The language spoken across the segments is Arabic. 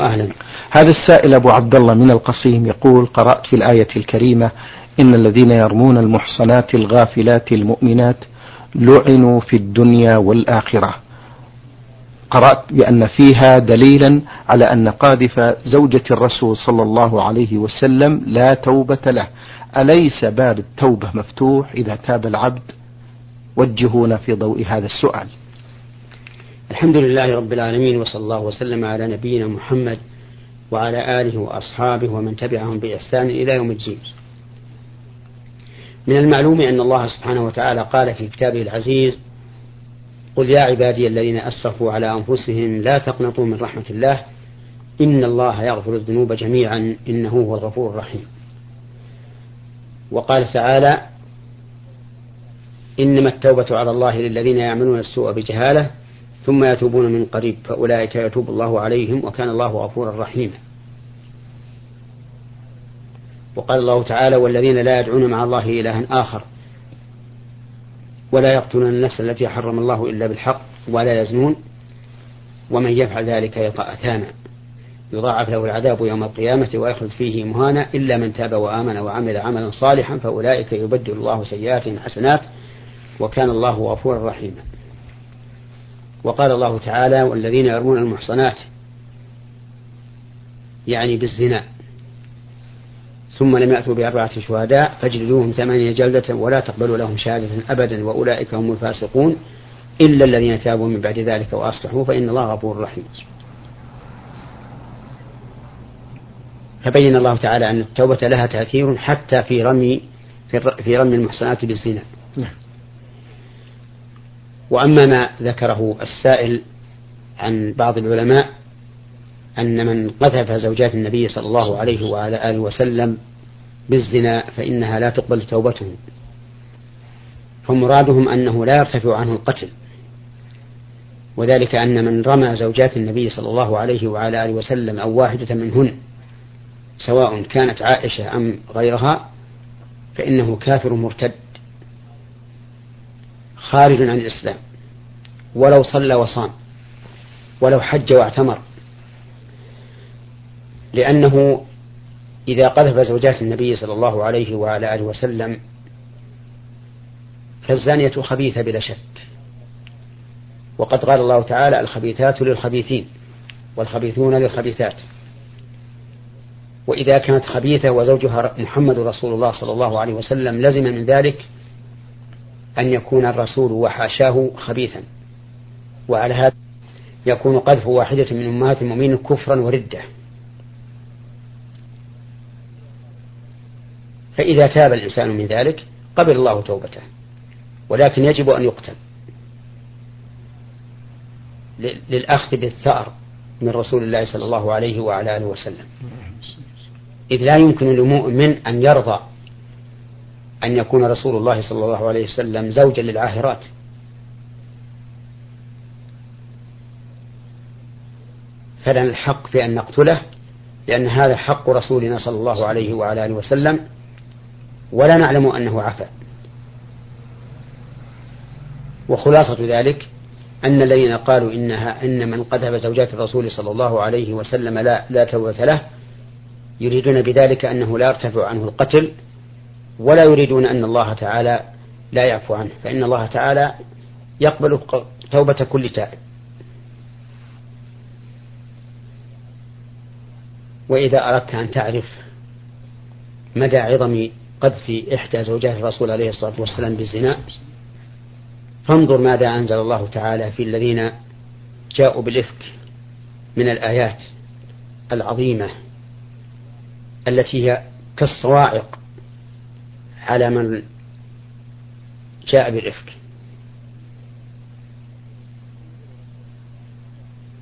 أهلا. هذا السائل أبو عبد الله من القصيم يقول قرأت في الآية الكريمة إن الذين يرمون المحصنات الغافلات المؤمنات لعنوا في الدنيا والآخرة. قرأت بأن فيها دليلا على أن قاذف زوجة الرسول صلى الله عليه وسلم لا توبة له. أليس باب التوبة مفتوح إذا تاب العبد؟ وجهونا في ضوء هذا السؤال. الحمد لله رب العالمين وصلى الله وسلم على نبينا محمد وعلى آله وأصحابه ومن تبعهم بإحسان إلى يوم الدين. من المعلوم أن الله سبحانه وتعالى قال في كتابه العزيز قل يا عبادي الذين أسرفوا على أنفسهم لا تقنطوا من رحمة الله إن الله يغفر الذنوب جميعا إنه هو الغفور الرحيم. وقال تعالى إنما التوبة على الله للذين يعملون السوء بجهالة ثم يتوبون من قريب فأولئك يتوب الله عليهم وكان الله غفورا رحيما. وقال الله تعالى والذين لا يدعون مع الله إلها آخر ولا يقتلون النفس التي حرم الله إلا بالحق ولا يزنون ومن يفعل ذلك يلقى أثاما. يضاعف له العذاب يوم القيامة ويخلد فيه مهانا إلا من تاب وآمن وعمل عملا صالحا فأولئك يبدل الله سيئاتهم حسنات وكان الله غفورا رحيما. وقال الله تعالى والذين يرمون المحصنات يعني بالزنا ثم لم يأتوا بأربعة شهداء فاجلدوهم ثمانية جلدة ولا تقبلوا لهم شهادة أبدا وأولئك هم الفاسقون إلا الذين تابوا من بعد ذلك وأصلحوا فإن الله غفور رحيم فبين الله تعالى أن التوبة لها تأثير حتى في رمي في رمي المحصنات بالزنا نعم. وأما ما ذكره السائل عن بعض العلماء أن من قذف زوجات النبي صلى الله عليه وعلى آله وسلم بالزنا فإنها لا تقبل توبته فمرادهم أنه لا يرتفع عنه القتل. وذلك أن من رمى زوجات النبي صلى الله عليه وعلى آله وسلم أو واحدة منهن سواء كانت عائشة أم غيرها فإنه كافر مرتد. خارج عن الإسلام. ولو صلى وصام. ولو حج واعتمر. لأنه إذا قذف زوجات النبي صلى الله عليه وعلى آله وسلم فالزانية خبيثة بلا شك. وقد قال الله تعالى الخبيثات للخبيثين والخبيثون للخبيثات. وإذا كانت خبيثة وزوجها محمد رسول الله صلى الله عليه وسلم لزم من ذلك أن يكون الرسول وحاشاه خبيثا. وعلى هذا يكون قذف واحدة من أمهات المؤمنين كفرا وردة. فإذا تاب الإنسان من ذلك قبل الله توبته ولكن يجب أن يقتل. للأخذ بالثأر من رسول الله صلى الله عليه وعلى آله وسلم. إذ لا يمكن لمؤمن أن يرضى أن يكون رسول الله صلى الله عليه وسلم زوجا للعاهرات. فلنا الحق في أن نقتله لأن هذا حق رسولنا صلى الله عليه وعلى آله وسلم ولا نعلم أنه عفا. وخلاصة ذلك أن الذين قالوا إنها إن من قذف زوجات الرسول صلى الله عليه وسلم لا لا توبة له يريدون بذلك أنه لا يرتفع عنه القتل ولا يريدون أن الله تعالى لا يعفو عنه فإن الله تعالى يقبل توبة كل تائب. وإذا أردت أن تعرف مدى عظم قذف إحدى زوجات الرسول عليه الصلاة والسلام بالزنا فانظر ماذا أنزل الله تعالى في الذين جاءوا بالإفك من الآيات العظيمة التي هي كالصواعق على من جاء بالإفك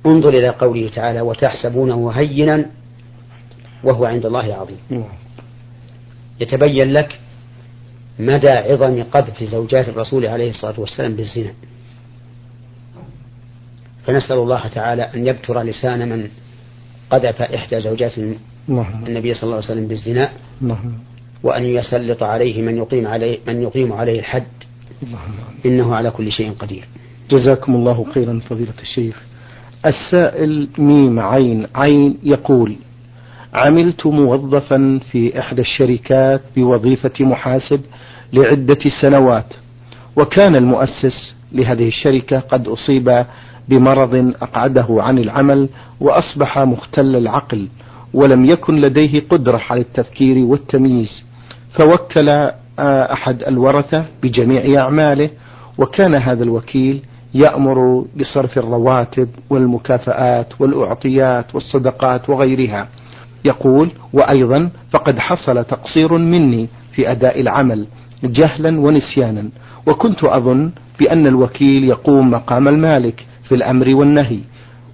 انظر إلى قوله تعالى وتحسبونه هينا وهو عند الله عظيم نعم. يتبين لك مدى عظم قذف زوجات الرسول عليه الصلاة والسلام بالزنا فنسأل الله تعالى أن يبتر لسان من قذف إحدى زوجات نعم. النبي صلى الله عليه وسلم بالزنا نعم. وأن يسلط عليه من يقيم عليه من يقيم عليه الحد. إنه على كل شيء قدير. جزاكم الله خيرا فضيلة الشيخ. السائل ميم عين عين يقول عملت موظفا في إحدى الشركات بوظيفة محاسب لعدة سنوات وكان المؤسس لهذه الشركة قد أصيب بمرض أقعده عن العمل وأصبح مختل العقل ولم يكن لديه قدرة على التفكير والتمييز. فوكل آه، أحد الورثة بجميع أعماله وكان هذا الوكيل يأمر بصرف الرواتب والمكافآت والأعطيات والصدقات وغيرها. يقول وأيضا فقد حصل تقصير مني في أداء العمل جهلا ونسيانا وكنت أظن بأن الوكيل يقوم مقام المالك في الأمر والنهي.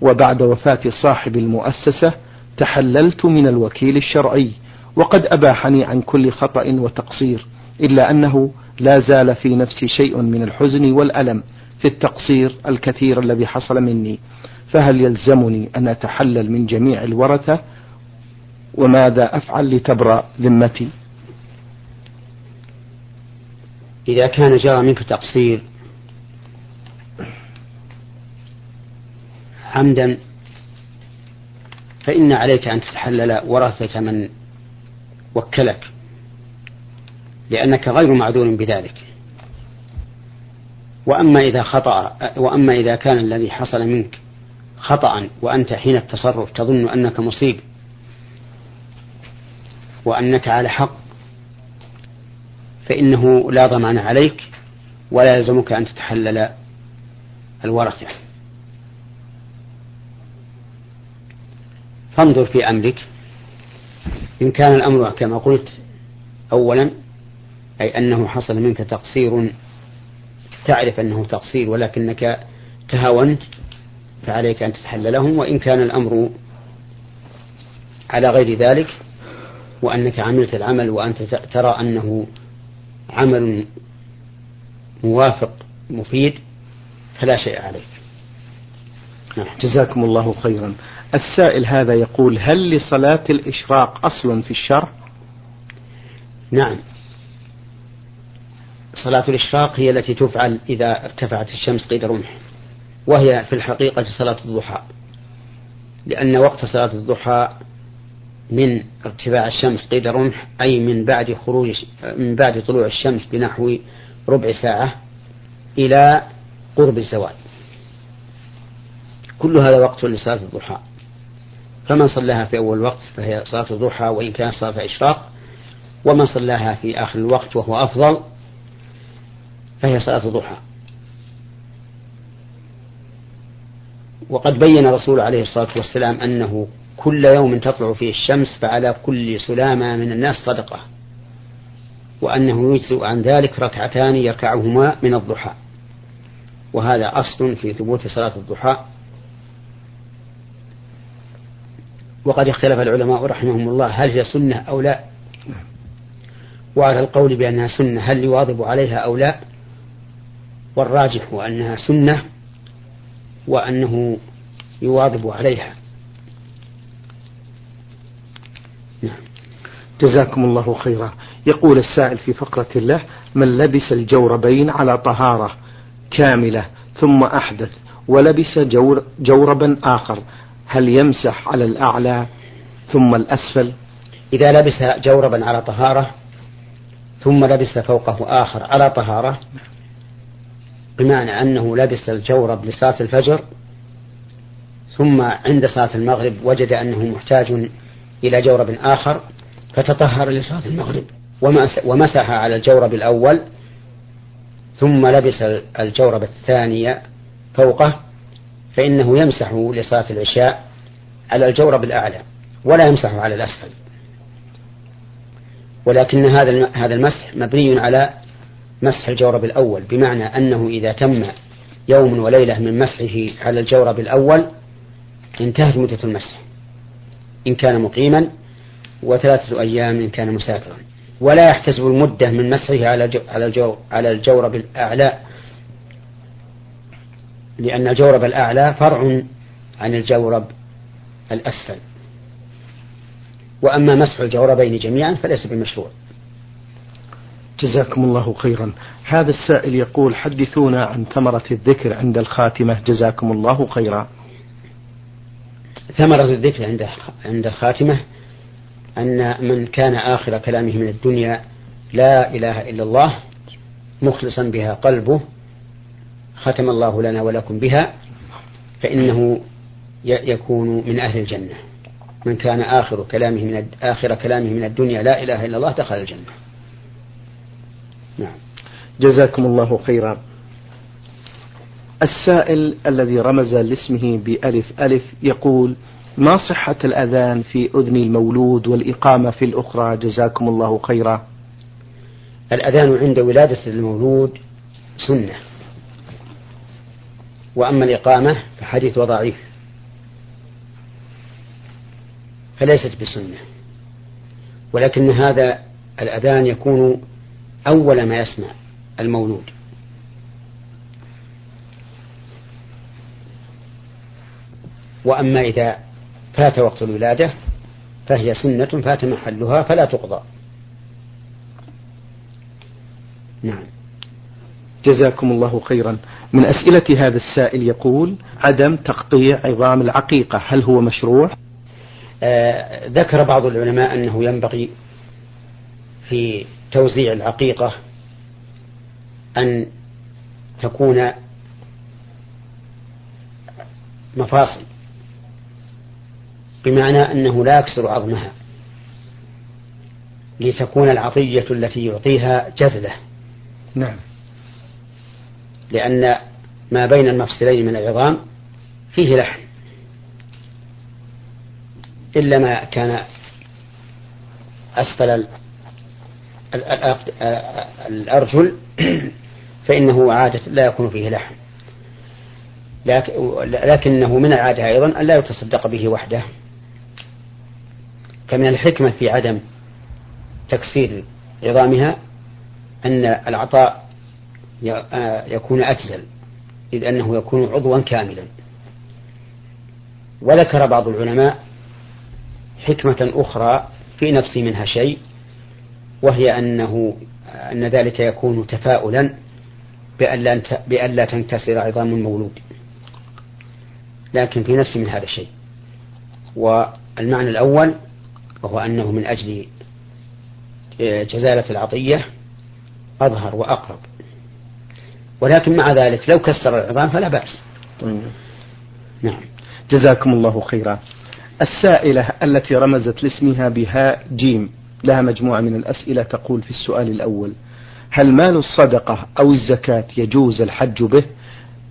وبعد وفاة صاحب المؤسسة تحللت من الوكيل الشرعي وقد أباحني عن كل خطأ وتقصير إلا أنه لا زال في نفسي شيء من الحزن والألم في التقصير الكثير الذي حصل مني. فهل يلزمني أن أتحلل من جميع الورثة؟ وماذا أفعل لتبرأ ذمتي؟ إذا كان جرى منك تقصير عمدا فإن عليك أن تتحلل ورثة من وكلك. لأنك غير معذور بذلك. وأما إذا خطأ وأما إذا كان الذي حصل منك خطأ وأنت حين التصرف تظن أنك مصيب وأنك على حق فإنه لا ضمان عليك ولا يلزمك أن تتحلل الورثة. فانظر في أمرك. إن كان الأمر كما قلت أولا أي أنه حصل منك تقصير تعرف أنه تقصير ولكنك تهاونت فعليك أن تتحللهم وإن كان الأمر على غير ذلك وأنك عملت العمل وأنت ترى أنه عمل موافق مفيد فلا شيء عليك. جزاكم الله خيرا. السائل هذا يقول هل لصلاة الإشراق أصل في الشرع؟ نعم. صلاة الإشراق هي التي تفعل إذا ارتفعت الشمس قيد رمح وهي في الحقيقة صلاة الضحى لأن وقت صلاة الضحى من ارتفاع الشمس قيد رمح أي من بعد خروج من بعد طلوع الشمس بنحو ربع ساعة إلى قرب الزوال. كل هذا وقت لصلاة الضحى. فمن صلاها في أول وقت فهي صلاة الضحى وإن كانت صلاة إشراق ومن صلاها في آخر الوقت وهو أفضل فهي صلاة الضحى. وقد بين الرسول عليه الصلاة والسلام أنه كل يوم تطلع فيه الشمس فعلى كل سلامة من الناس صدقة وأنه يجزئ عن ذلك ركعتان يركعهما من الضحى. وهذا أصل في ثبوت صلاة الضحى. وقد اختلف العلماء رحمهم الله هل هي سنة أو لا؟ وعلى القول بأنها سنة هل يواظب عليها أو لا؟ والراجح أنها سنة وأنه يواظب عليها. نعم. جزاكم الله خيرا. يقول السائل في فقرة الله من لبس الجوربين على طهارة كاملة ثم أحدث ولبس جور جوربا آخر هل يمسح على الأعلى ثم الأسفل؟ إذا لبس جوربا على طهارة ثم لبس فوقه آخر على طهارة بمعنى أنه لبس الجورب لصلاة الفجر ثم عند صلاة المغرب وجد أنه محتاج إلى جورب آخر فتطهر لصلاة المغرب. ومسح على الجورب الأول ثم لبس الجورب الثاني فوقه فإنه يمسح لصلاة العشاء على الجورب الأعلى ولا يمسح على الأسفل. ولكن هذا هذا المسح مبني على مسح الجورب الأول بمعنى أنه إذا تم يوم وليلة من مسحه على الجورب الأول انتهت مدة المسح إن كان مقيما وثلاثة أيام إن كان مسافرا. ولا يحتسب المدة من مسحه على على الجورب الأعلى لأن الجورب الأعلى فرع عن الجورب الأسفل. وأما مسح الجوربين جميعا فليس بمشروع. جزاكم الله خيرا. هذا السائل يقول حدثونا عن ثمرة الذكر عند الخاتمة. جزاكم الله خيرا. ثمرة الذكر عند عند الخاتمة أن من كان آخر كلامه من الدنيا لا إله إلا الله مخلصا بها قلبه ختم الله لنا ولكم بها فإنه يكون من أهل الجنة. من كان آخر كلامه من آخر كلامه من الدنيا لا إله إلا الله دخل الجنة. نعم. جزاكم الله خيرا. السائل الذي رمز لاسمه بألف ألف يقول ما صحة الأذان في أذن المولود والإقامة في الأخرى؟ جزاكم الله خيرا. الأذان عند ولادة المولود سنة. وأما الإقامة فحديث وضعيف فليست بسنة ولكن هذا الأذان يكون أول ما يسمع المولود. وأما إذا فات وقت الولادة فهي سنة فات محلها فلا تقضى. نعم. جزاكم الله خيرا. من أسئلة هذا السائل يقول عدم تقطيع عظام العقيقة هل هو مشروع؟ آه ذكر بعض العلماء أنه ينبغي في توزيع العقيقة أن تكون مفاصل بمعنى أنه لا يكسر عظمها لتكون العطية التي يعطيها جزلة. نعم. لأن ما بين المفصلين من العظام فيه لحم. إلا ما كان أسفل الأرجل فإنه عادة لا يكون فيه لحم. لكنه من العادة أيضا أن لا يتصدق به وحده. فمن الحكمة في عدم تكسير عظامها أن العطاء يكون أجزل إذ أنه يكون عضوا كاملا. وذكر بعض العلماء حكمة أخرى في نفسي منها شيء وهي أنه أن ذلك يكون تفاؤلا بأن لا تنكسر عظام المولود. لكن في نفسي من هذا الشيء والمعنى الأول وهو أنه من أجل جزالة العطية أظهر وأقرب. ولكن مع ذلك لو كسر العظام فلا بأس. طيب. نعم. جزاكم الله خيرا. السائلة التي رمزت لاسمها بهاء جيم لها مجموعة من الأسئلة تقول في السؤال الأول هل مال الصدقة أو الزكاة يجوز الحج به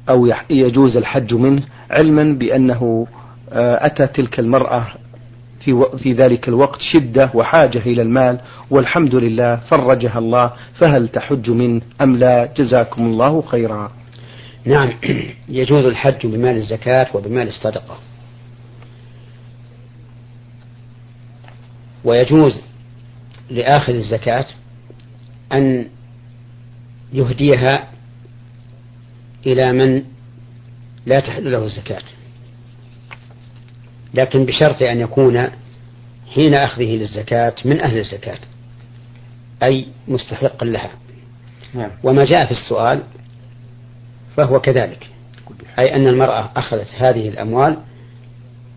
أو يجوز الحج منه؟ علما بأنه آه، أتى تلك المرأة في, في ذلك الوقت شدة وحاجة إلى المال والحمد لله فرجها الله فهل تحج منه أم لا؟ جزاكم الله خيرا. نعم يجوز الحج بمال الزكاة وبمال الصدقة. ويجوز لآخذ الزكاة أن يهديها إلى من لا تحل له الزكاة. لكن بشرط أن يكون حين أخذه للزكاة من أهل الزكاة أي مستحقا لها نعم. وما جاء في السؤال فهو كذلك أي أن المرأة أخذت هذه الأموال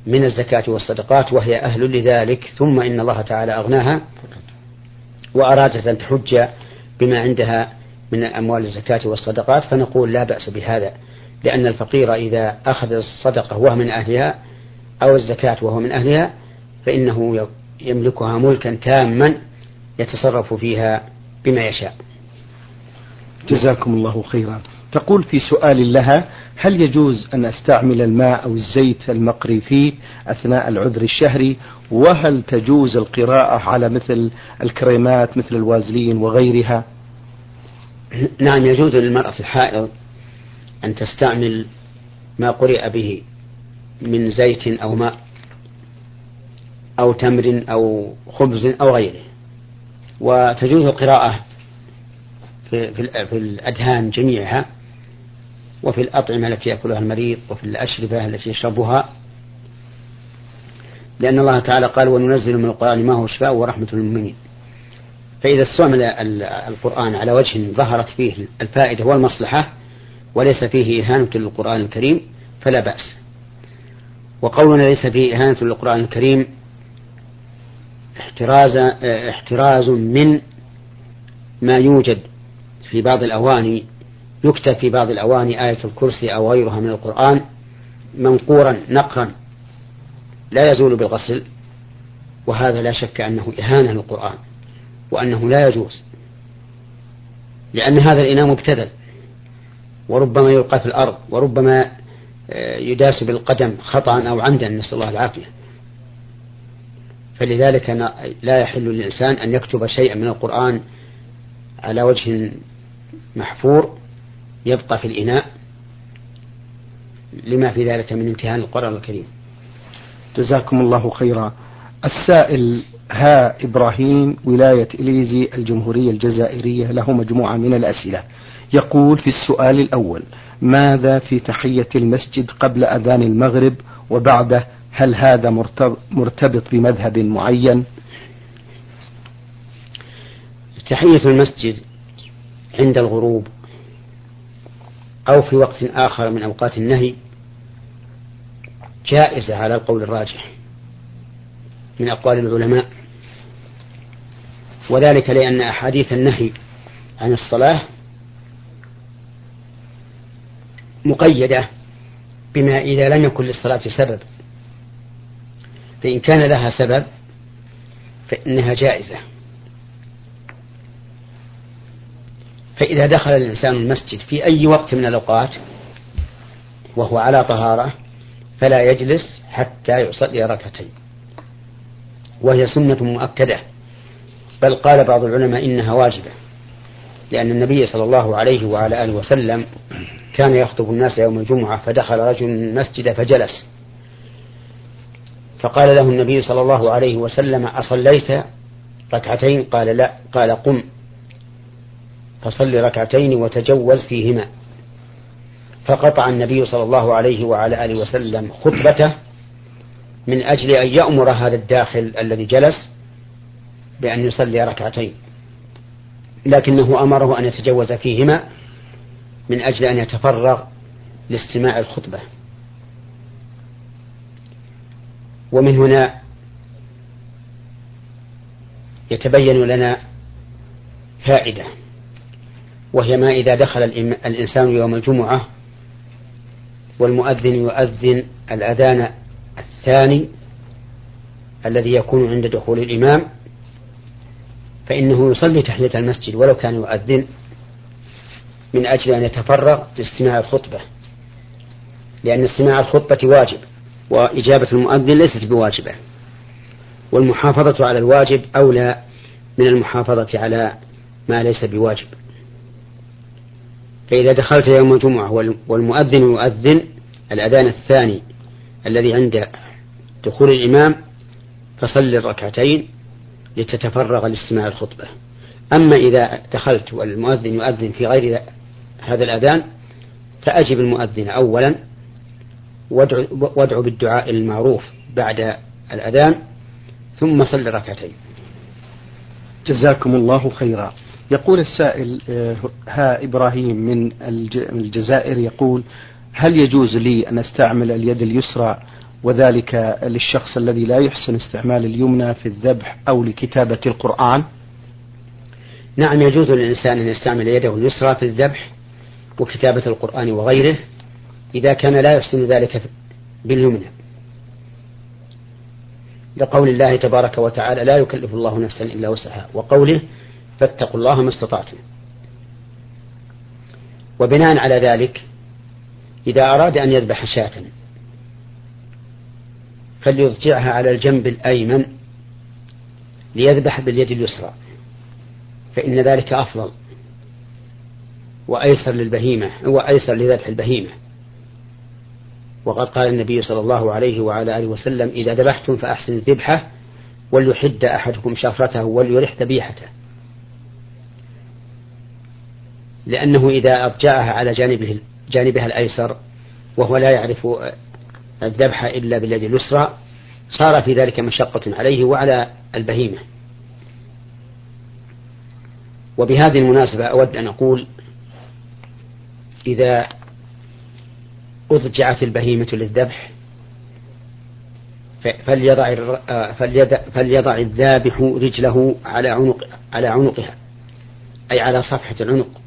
من الزكاة والصدقات وهي أهل لذلك ثم إن الله تعالى أغناها وأرادت أن تحج بما عندها من أموال الزكاة والصدقات فنقول لا بأس بهذا لأن الفقير إذا أخذ الصدقة وهو من أهلها أو الزكاة وهو من أهلها فإنه يملكها ملكا تاما يتصرف فيها بما يشاء. جزاكم الله خيرا. تقول في سؤال لها هل يجوز أن أستعمل الماء أو الزيت المقري فيه أثناء العذر الشهري؟ وهل تجوز القراءة على مثل الكريمات مثل الوازلين وغيرها؟ نعم يجوز للمرأة الحائض أن تستعمل ما قرئ به. من زيت أو ماء أو تمر أو خبز أو غيره. وتجوز القراءة في, في, الأدهان جميعها وفي الأطعمة التي يأكلها المريض وفي الأشربة التي يشربها. لأن الله تعالى قال وننزل من القرآن ما هو شفاء ورحمة للمؤمنين. فإذا استعمل القرآن على وجه ظهرت فيه الفائدة والمصلحة وليس فيه إهانة للقرآن الكريم فلا بأس. وقولنا ليس فيه إهانة للقرآن الكريم احتراز احتراز من ما يوجد في بعض الأواني يكتب في بعض الأواني آية الكرسي أو غيرها من القرآن منقورا نقرا لا يزول بالغسل وهذا لا شك أنه إهانة للقرآن وأنه لا يجوز لأن هذا الإناء مبتذل وربما يلقى في الأرض وربما يداس بالقدم خطأ أو عمدا نسأل الله العافية. فلذلك لا يحل للإنسان أن يكتب شيئا من القرآن على وجه محفور يبقى في الإناء لما في ذلك من امتهان القرآن الكريم. جزاكم الله خيرا. السائل ها إبراهيم ولاية إليزي الجمهورية الجزائرية له مجموعة من الأسئلة. يقول في السؤال الأول ماذا في تحية المسجد قبل أذان المغرب؟ وبعده هل هذا مرتبط بمذهب معين؟ تحية المسجد عند الغروب أو في وقت آخر من أوقات النهي جائزة على القول الراجح من أقوال العلماء. وذلك لأن أحاديث النهي عن الصلاة مقيدة بما إذا لم يكن للصلاة سبب. فإن كان لها سبب فإنها جائزة. فإذا دخل الإنسان المسجد في أي وقت من الأوقات وهو على طهارة فلا يجلس حتى يصلي ركعتين. وهي سنة مؤكدة. بل قال بعض العلماء إنها واجبة. لأن النبي صلى الله عليه وعلى آله وسلم كان يخطب الناس يوم الجمعة فدخل رجل المسجد فجلس. فقال له النبي صلى الله عليه وسلم أصليت ركعتين؟ قال لا. قال قم. فصل ركعتين وتجوز فيهما. فقطع النبي صلى الله عليه وعلى آله وسلم خطبته من أجل أن يأمر هذا الداخل الذي جلس بأن يصلي ركعتين. لكنه أمره أن يتجوز فيهما من أجل أن يتفرغ لاستماع الخطبة. ومن هنا يتبين لنا فائدة وهي ما إذا دخل الإنسان يوم الجمعة والمؤذن يؤذن الأذان الثاني الذي يكون عند دخول الإمام فإنه يصلي تحية المسجد ولو كان يؤذن من أجل أن يتفرغ لاستماع الخطبة. لأن استماع الخطبة واجب وإجابة المؤذن ليست بواجبة. والمحافظة على الواجب أولى من المحافظة على ما ليس بواجب. فإذا دخلت يوم الجمعة والمؤذن يؤذن الأذان الثاني الذي عند دخول الإمام فصل الركعتين لتتفرغ لاستماع الخطبة. أما إذا دخلت والمؤذن يؤذن في غير هذا الأذان فأجب المؤذن أولا وادعو بالدعاء المعروف بعد الأذان ثم صل ركعتين. جزاكم الله خيرا. يقول السائل آه، ها إبراهيم من الجزائر يقول هل يجوز لي أن أستعمل اليد اليسرى وذلك للشخص الذي لا يحسن استعمال اليمنى في الذبح أو لكتابة القرآن. نعم يجوز للإنسان أن يستعمل يده اليسرى في الذبح وكتابة القرآن وغيره إذا كان لا يحسن ذلك باليمنى. لقول الله تبارك وتعالى لا يكلف الله نفسا إلا وسعها وقوله فاتقوا الله ما استطعتم وبناء على ذلك إذا أراد أن يذبح شاة فليضجعها على الجنب الأيمن ليذبح باليد اليسرى فإن ذلك أفضل وأيسر للبهيمة وأيسر لذبح البهيمة. وقد قال النبي صلى الله عليه وعلى آله وسلم إذا ذبحتم فأحسن الذبحة وليحد أحدكم شفرته وليرح ذبيحته. لأنه إذا أضجعها على جانبه جانبها الأيسر وهو لا يعرف الذبح إلا باليد اليسرى صار في ذلك مشقة عليه وعلى البهيمة. وبهذه المناسبة أود أن أقول إذا أضجعت البهيمة للذبح فليضع فليضع الذابح رجله على عنق على عنقها أي على صفحة العنق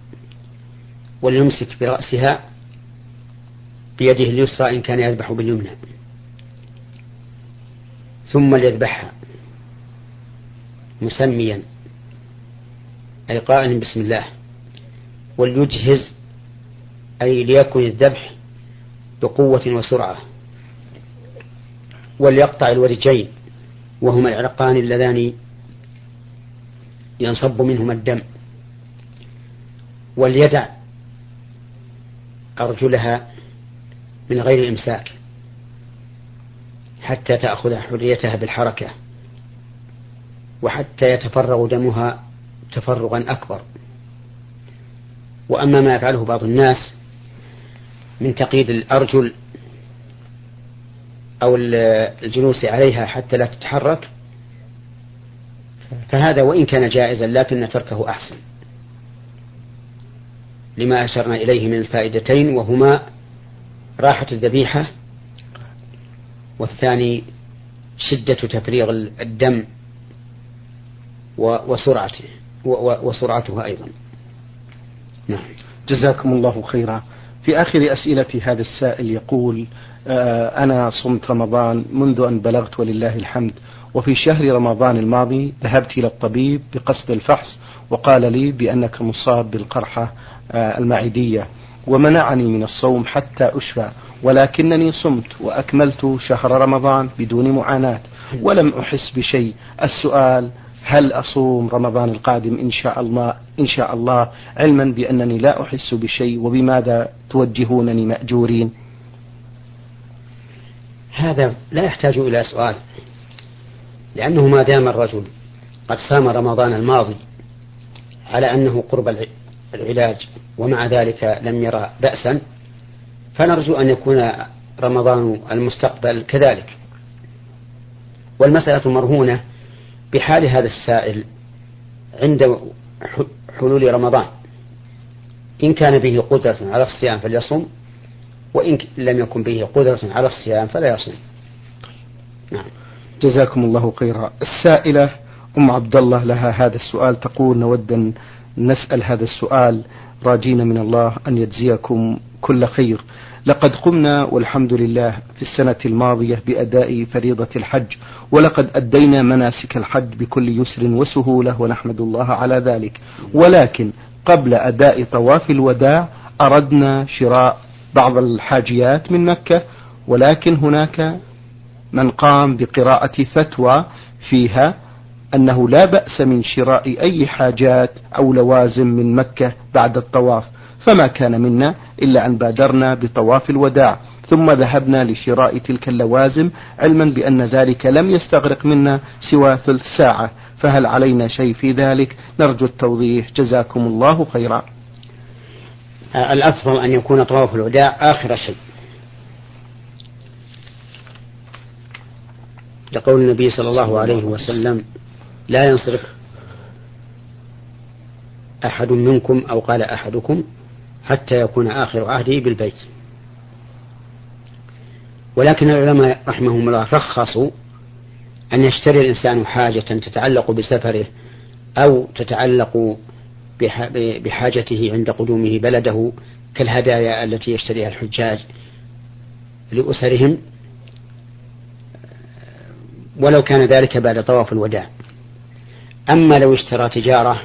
وليمسك برأسها بيده اليسرى إن كان يذبح باليمنى. ثم ليذبحها مسميا أي قائلا بسم الله. وليجهز أي ليكن الذبح بقوة وسرعة. وليقطع الورجين وهما العرقان اللذان ينصب منهما الدم. وليدع أرجلها من غير إمساك حتى تأخذ حريتها بالحركة وحتى يتفرغ دمها تفرغا أكبر. وأما ما يفعله بعض الناس من تقييد الأرجل أو الجلوس عليها حتى لا تتحرك فهذا وإن كان جائزا لكن تركه أحسن. لما أشرنا إليه من الفائدتين وهما راحة الذبيحة والثاني شدة تفريغ الدم وسرعته وسرعتها أيضا. نعم. جزاكم الله خيرا. في آخر أسئلة هذا السائل يقول آه، أنا صمت رمضان منذ أن بلغت ولله الحمد وفي شهر رمضان الماضي ذهبت إلى الطبيب بقصد الفحص وقال لي بأنك مصاب بالقرحة آه، المعدية. ومنعني من الصوم حتى أشفى ولكنني صمت وأكملت شهر رمضان بدون معاناة ولم أحس بشيء. السؤال هل أصوم رمضان القادم إن شاء الله إن شاء الله علما بأنني لا أحس بشيء وبماذا توجهونني مأجورين؟ هذا لا يحتاج إلى سؤال لأنه ما دام الرجل قد صام رمضان الماضي على أنه قرب العلاج ومع ذلك لم يرى بأسا فنرجو أن يكون رمضان المستقبل كذلك. والمسألة مرهونة بحال هذا السائل عند حلول رمضان. إن كان به قدرة على الصيام فليصم وإن لم يكن به قدرة على الصيام فلا يصوم. نعم. جزاكم الله خيرا. السائلة أم عبد الله لها هذا السؤال تقول نود أن نسأل هذا السؤال. راجين من الله أن يجزيكم كل خير. لقد قمنا والحمد لله في السنة الماضية بأداء فريضة الحج ولقد أدينا مناسك الحج بكل يسر وسهولة ونحمد الله على ذلك. ولكن قبل أداء طواف الوداع أردنا شراء بعض الحاجيات من مكة ولكن هناك من قام بقراءة فتوى فيها أنه لا بأس من شراء أي حاجات أو لوازم من مكة بعد الطواف فما كان منا إلا أن بادرنا بطواف الوداع ثم ذهبنا لشراء تلك اللوازم علما بأن ذلك لم يستغرق منا سوى ثلث ساعة فهل علينا شيء في ذلك؟ نرجو التوضيح. جزاكم الله خيرا. الأفضل أن يكون طواف الوداع آخر شيء. لقول النبي صلى الله عليه وسلم لا ينصرف أحد منكم أو قال أحدكم حتى يكون آخر عهده بالبيت. ولكن العلماء رحمهم الله رخصوا أن يشتري الإنسان حاجة تتعلق بسفره أو تتعلق بحاجته عند قدومه بلده كالهدايا التي يشتريها الحجاج لأسرهم ولو كان ذلك بعد طواف الوداع. أما لو اشترى تجارة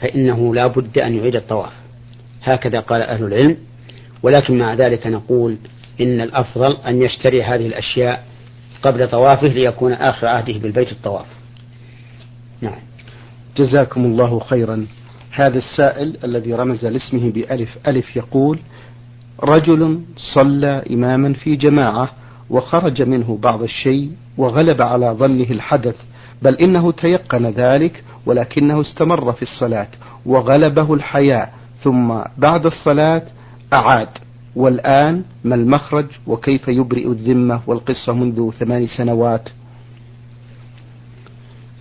فإنه لا بد أن يعيد الطواف. هكذا قال أهل العلم. ولكن مع ذلك نقول إن الأفضل أن يشتري هذه الأشياء قبل طوافه ليكون آخر عهده بالبيت الطواف. نعم. جزاكم الله خيرا. هذا السائل الذي رمز لاسمه بألف ألف يقول رجل صلى إماما في جماعة وخرج منه بعض الشيء وغلب على ظنه الحدث بل إنه تيقن ذلك ولكنه استمر في الصلاة وغلبه الحياء ثم بعد الصلاة أعاد. والآن ما المخرج وكيف يبرئ الذمة والقصة منذ ثمان سنوات؟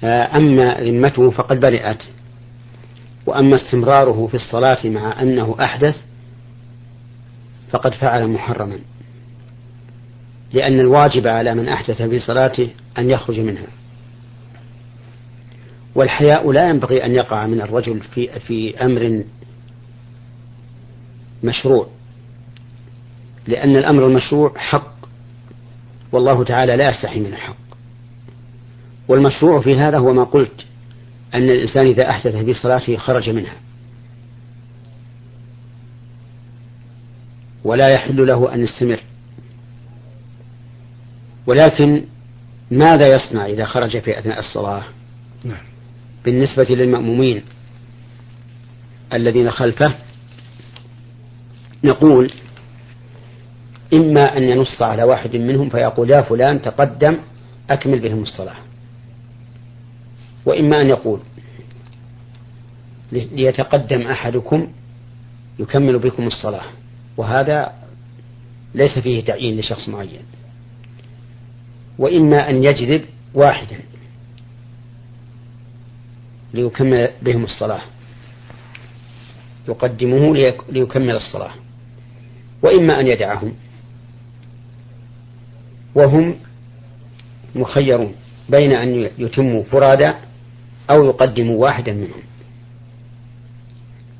أما ذمته فقد برئت. وأما استمراره في الصلاة مع أنه أحدث فقد فعل محرما. لأن الواجب على من أحدث في صلاته أن يخرج منها. والحياء لا ينبغي أن يقع من الرجل في في أمر مشروع لأن الأمر المشروع حق والله تعالى لا يستحي من الحق. والمشروع في هذا هو ما قلت أن الإنسان إذا أحدث في صلاته خرج منها. ولا يحل له أن يستمر. ولكن ماذا يصنع إذا خرج في أثناء الصلاة؟ نعم. بالنسبة للمأمومين الذين خلفه نقول إما أن ينص على واحد منهم فيقول يا فلان تقدم أكمل بهم الصلاة وإما أن يقول ليتقدم أحدكم يكمل بكم الصلاة وهذا ليس فيه تعيين لشخص معين وإما أن يجذب واحدا. ليكمل بهم الصلاة. يقدمه ليكمل الصلاة. وإما أن يدعهم. وهم مخيرون بين أن يتموا فرادى أو يقدموا واحدا منهم.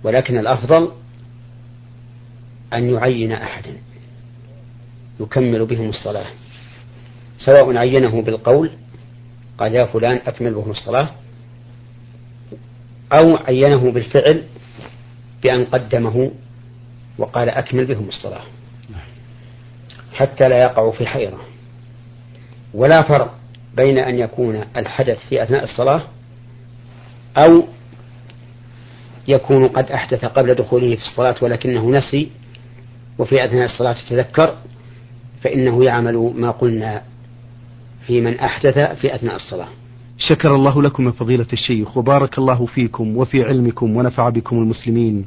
ولكن الأفضل أن يعين أحدا. يكمل بهم الصلاة. سواء عينه بالقول قال يا فلان أكمل بهم الصلاة. أو عينه بالفعل بأن قدمه وقال أكمل بهم الصلاة. حتى لا يقعوا في حيرة. ولا فرق بين أن يكون الحدث في أثناء الصلاة أو يكون قد أحدث قبل دخوله في الصلاة ولكنه نسي وفي أثناء الصلاة تذكر فإنه يعمل ما قلنا في من أحدث في أثناء الصلاة. شكر الله لكم من فضيلة الشيخ وبارك الله فيكم وفي علمكم ونفع بكم المسلمين.